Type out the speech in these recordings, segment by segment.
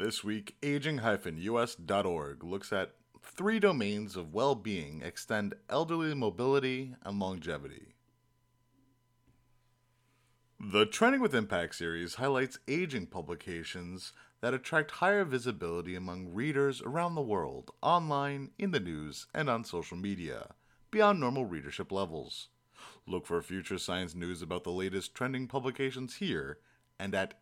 This week, aging-us.org looks at three domains of well being extend elderly mobility and longevity. The Trending with Impact series highlights aging publications that attract higher visibility among readers around the world, online, in the news, and on social media, beyond normal readership levels. Look for future science news about the latest trending publications here and at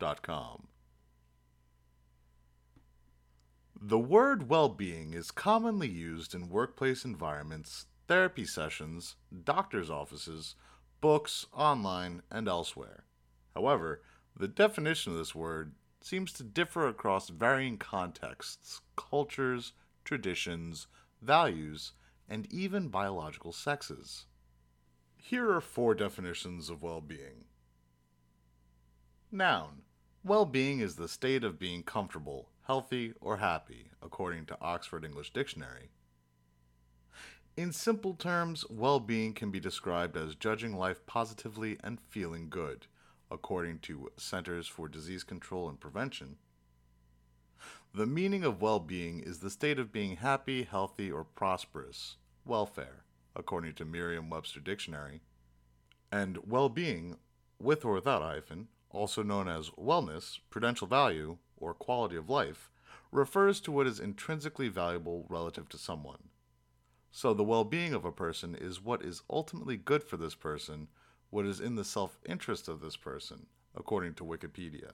aging-us.com. The word well being is commonly used in workplace environments, therapy sessions, doctor's offices, books, online, and elsewhere. However, the definition of this word seems to differ across varying contexts, cultures, traditions, values, and even biological sexes. Here are four definitions of well being. Noun Well being is the state of being comfortable, healthy, or happy, according to Oxford English Dictionary. In simple terms, well being can be described as judging life positively and feeling good, according to Centers for Disease Control and Prevention. The meaning of well being is the state of being happy, healthy, or prosperous, welfare, according to Merriam Webster Dictionary. And well being, with or without hyphen, also known as wellness, prudential value, or quality of life, refers to what is intrinsically valuable relative to someone. So the well being of a person is what is ultimately good for this person, what is in the self interest of this person, according to Wikipedia.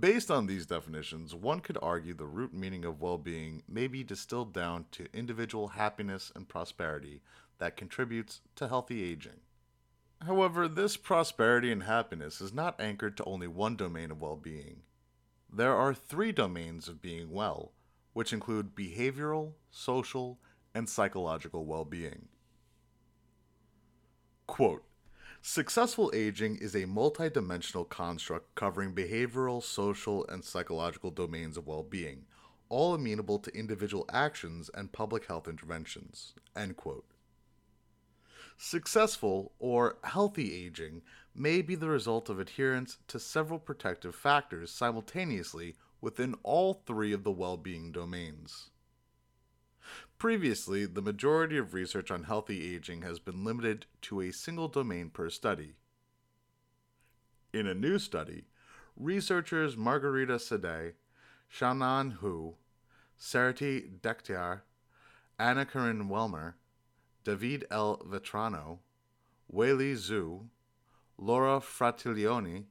Based on these definitions, one could argue the root meaning of well being may be distilled down to individual happiness and prosperity that contributes to healthy aging. However, this prosperity and happiness is not anchored to only one domain of well being. There are three domains of being well, which include behavioral, social, and psychological well being. Quote Successful aging is a multidimensional construct covering behavioral, social, and psychological domains of well being, all amenable to individual actions and public health interventions. End quote. Successful or healthy aging may be the result of adherence to several protective factors simultaneously within all three of the well being domains. Previously, the majority of research on healthy aging has been limited to a single domain per study. In a new study, researchers Marguerita Saadeh, Xiaonan Hu, Serhiy Dekhtyar, Anna Karin Welmer, David L. Vetrano, Weili Xu, Laura Fratiglioni,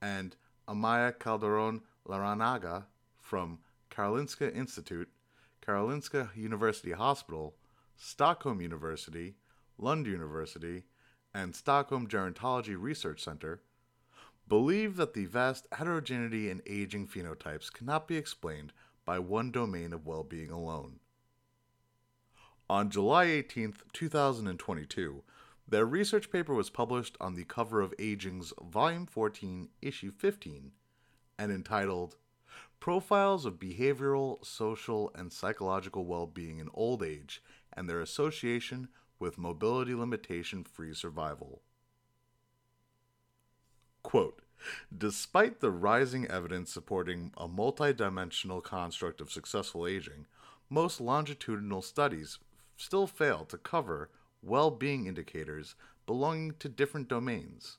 and Amaia Calderon Larranaga from Karolinska Institute Karolinska University Hospital, Stockholm University, Lund University, and Stockholm Gerontology Research Center believe that the vast heterogeneity in aging phenotypes cannot be explained by one domain of well being alone. On July 18, 2022, their research paper was published on the cover of Aging's Volume 14, Issue 15, and entitled Profiles of Behavioral, Social, and Psychological Well-Being in Old Age and Their Association with Mobility Limitation Free Survival. Quote, Despite the rising evidence supporting a multidimensional construct of successful aging, most longitudinal studies still fail to cover well being indicators belonging to different domains,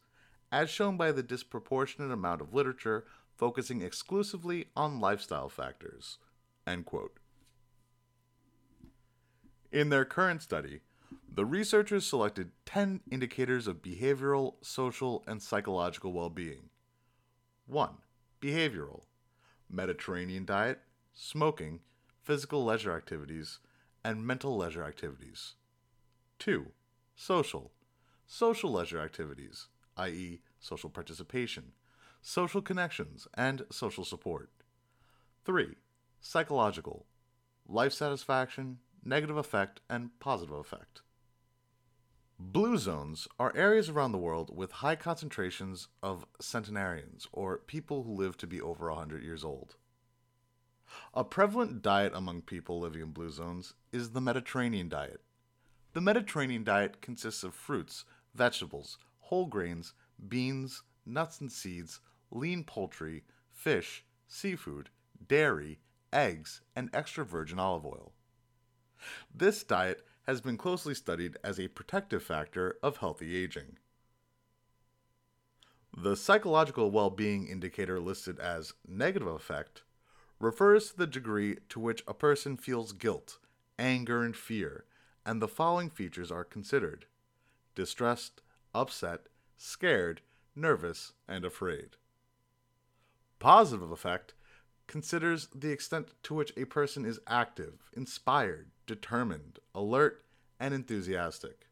as shown by the disproportionate amount of literature focusing exclusively on lifestyle factors. In their current study, the researchers selected 10 indicators of behavioral, social, and psychological well being. 1. Behavioral Mediterranean diet, smoking, physical leisure activities, and mental leisure activities. 2. Social Social leisure activities, i.e., social participation, social connections, and social support. 3. Psychological life satisfaction, negative effect, and positive effect. Blue zones are areas around the world with high concentrations of centenarians, or people who live to be over 100 years old. A prevalent diet among people living in blue zones is the Mediterranean diet. The Mediterranean diet consists of fruits, vegetables, whole grains, beans, nuts and seeds, lean poultry, fish, seafood, dairy, eggs, and extra virgin olive oil. This diet has been closely studied as a protective factor of healthy aging. The psychological well being indicator listed as negative effect refers to the degree to which a person feels guilt, anger, and fear, and the following features are considered distressed, upset, scared, nervous, and afraid. Positive effect considers the extent to which a person is active, inspired, determined, alert, and enthusiastic.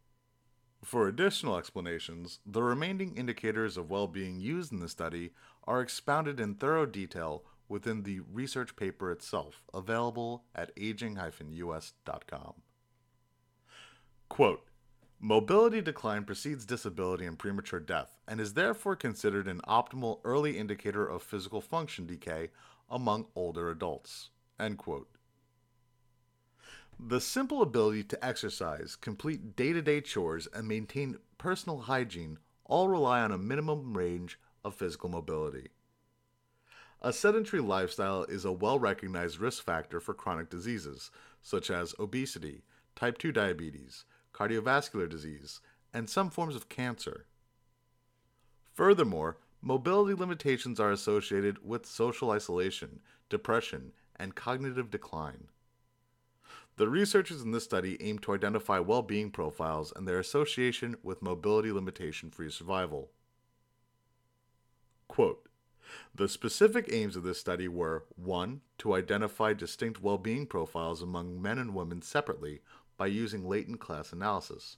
For additional explanations, the remaining indicators of well being used in the study are expounded in thorough detail within the research paper itself, available at aging-us.com. Quote, Mobility decline precedes disability and premature death and is therefore considered an optimal early indicator of physical function decay among older adults. End quote. The simple ability to exercise, complete day to day chores, and maintain personal hygiene all rely on a minimum range of physical mobility. A sedentary lifestyle is a well recognized risk factor for chronic diseases, such as obesity, type 2 diabetes, cardiovascular disease, and some forms of cancer. Furthermore, mobility limitations are associated with social isolation, depression, and cognitive decline. The researchers in this study aim to identify well being profiles and their association with mobility limitation free survival. Quote, the specific aims of this study were 1. To identify distinct well being profiles among men and women separately by using latent class analysis.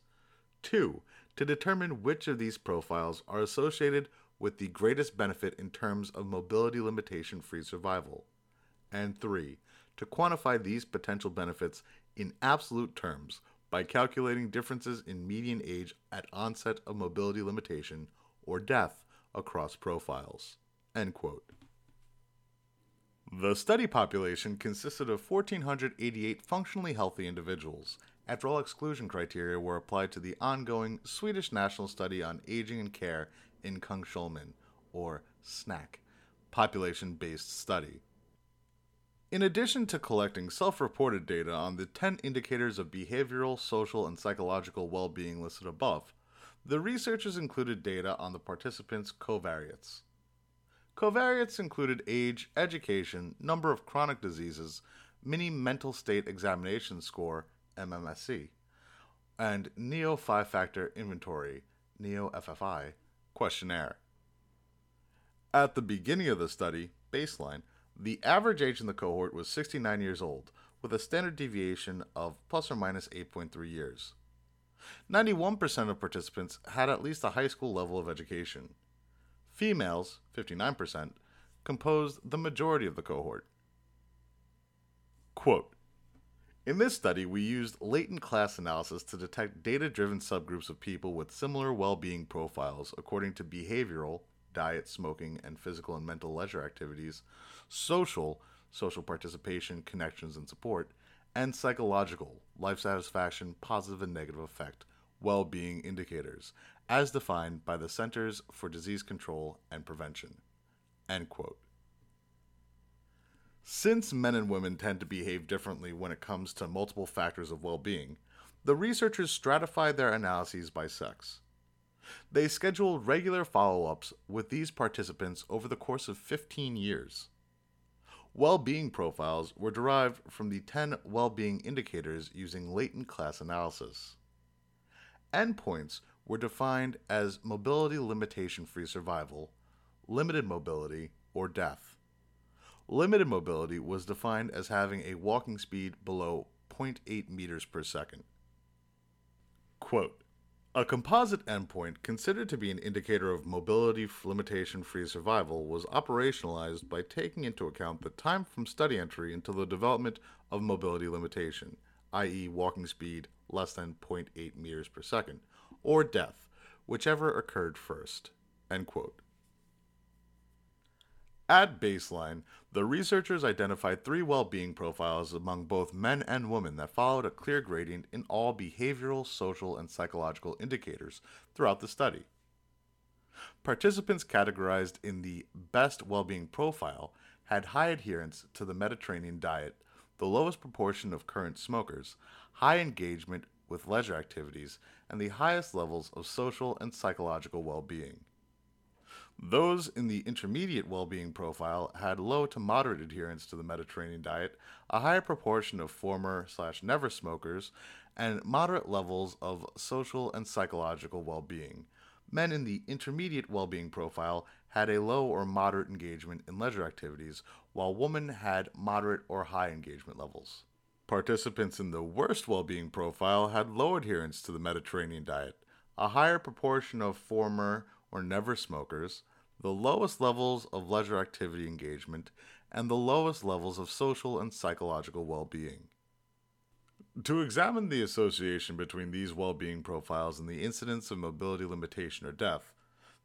2. To determine which of these profiles are associated with the greatest benefit in terms of mobility limitation free survival. And 3. To quantify these potential benefits in absolute terms by calculating differences in median age at onset of mobility limitation or death across profiles. End quote. The study population consisted of 1,488 functionally healthy individuals after all exclusion criteria were applied to the ongoing Swedish national study on aging and care in Kungsholmen, or SNAC, population based study. In addition to collecting self reported data on the 10 indicators of behavioral, social, and psychological well being listed above, the researchers included data on the participants' covariates. Covariates included age, education, number of chronic diseases, mini mental state examination score, MMSE, and NEO 5 factor inventory, NEO FFI, questionnaire. At the beginning of the study, baseline, the average age in the cohort was 69 years old, with a standard deviation of plus or minus 8.3 years. 91% of participants had at least a high school level of education. Females, 59%, composed the majority of the cohort. Quote in this study, we used latent class analysis to detect data driven subgroups of people with similar well being profiles according to behavioral, diet, smoking, and physical and mental leisure activities, social, social participation, connections, and support, and psychological, life satisfaction, positive and negative effect, well being indicators, as defined by the Centers for Disease Control and Prevention. End quote. Since men and women tend to behave differently when it comes to multiple factors of well being, the researchers stratified their analyses by sex. They scheduled regular follow ups with these participants over the course of 15 years. Well being profiles were derived from the 10 well being indicators using latent class analysis. Endpoints were defined as mobility limitation free survival, limited mobility, or death. Limited mobility was defined as having a walking speed below 0.8 meters per second. Quote, a composite endpoint considered to be an indicator of mobility limitation free survival was operationalized by taking into account the time from study entry until the development of mobility limitation, i.e., walking speed less than 0.8 meters per second, or death, whichever occurred first. At baseline, the researchers identified three well being profiles among both men and women that followed a clear gradient in all behavioral, social, and psychological indicators throughout the study. Participants categorized in the best well being profile had high adherence to the Mediterranean diet, the lowest proportion of current smokers, high engagement with leisure activities, and the highest levels of social and psychological well being. Those in the intermediate well being profile had low to moderate adherence to the Mediterranean diet, a higher proportion of former slash never smokers, and moderate levels of social and psychological well being. Men in the intermediate well being profile had a low or moderate engagement in leisure activities, while women had moderate or high engagement levels. Participants in the worst well being profile had low adherence to the Mediterranean diet, a higher proportion of former or never smokers, the lowest levels of leisure activity engagement, and the lowest levels of social and psychological well being. To examine the association between these well being profiles and the incidence of mobility limitation or death,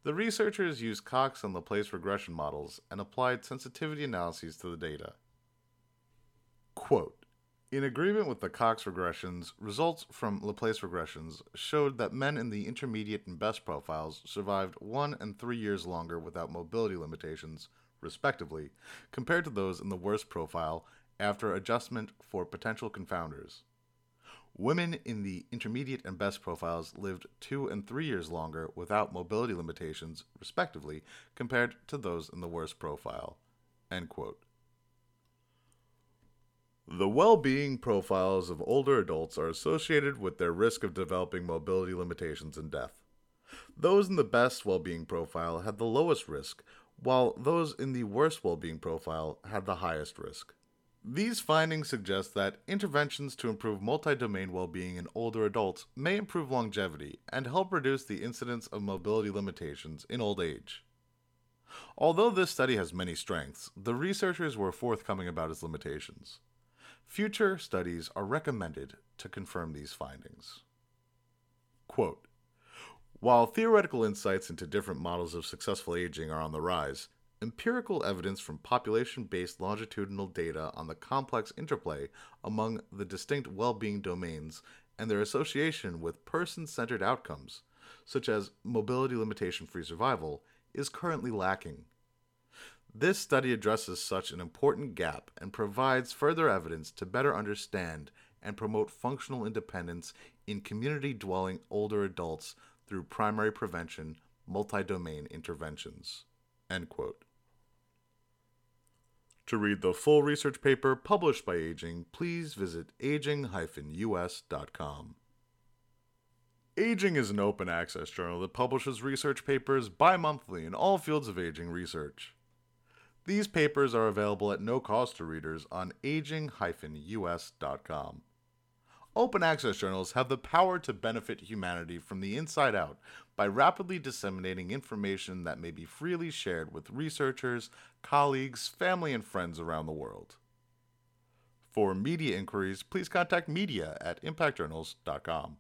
the researchers used Cox and Laplace regression models and applied sensitivity analyses to the data. Quote, in agreement with the Cox regressions, results from Laplace regressions showed that men in the intermediate and best profiles survived one and three years longer without mobility limitations, respectively, compared to those in the worst profile after adjustment for potential confounders. Women in the intermediate and best profiles lived two and three years longer without mobility limitations, respectively, compared to those in the worst profile. The well being profiles of older adults are associated with their risk of developing mobility limitations and death. Those in the best well being profile had the lowest risk, while those in the worst well being profile had the highest risk. These findings suggest that interventions to improve multi domain well being in older adults may improve longevity and help reduce the incidence of mobility limitations in old age. Although this study has many strengths, the researchers were forthcoming about its limitations. Future studies are recommended to confirm these findings. Quote, While theoretical insights into different models of successful aging are on the rise, empirical evidence from population based longitudinal data on the complex interplay among the distinct well being domains and their association with person centered outcomes, such as mobility limitation free survival, is currently lacking. This study addresses such an important gap and provides further evidence to better understand and promote functional independence in community dwelling older adults through primary prevention multi domain interventions. To read the full research paper published by Aging, please visit aging-us.com. Aging is an open access journal that publishes research papers bi monthly in all fields of aging research. These papers are available at no cost to readers on aging-us.com. Open access journals have the power to benefit humanity from the inside out by rapidly disseminating information that may be freely shared with researchers, colleagues, family, and friends around the world. For media inquiries, please contact media at impactjournals.com.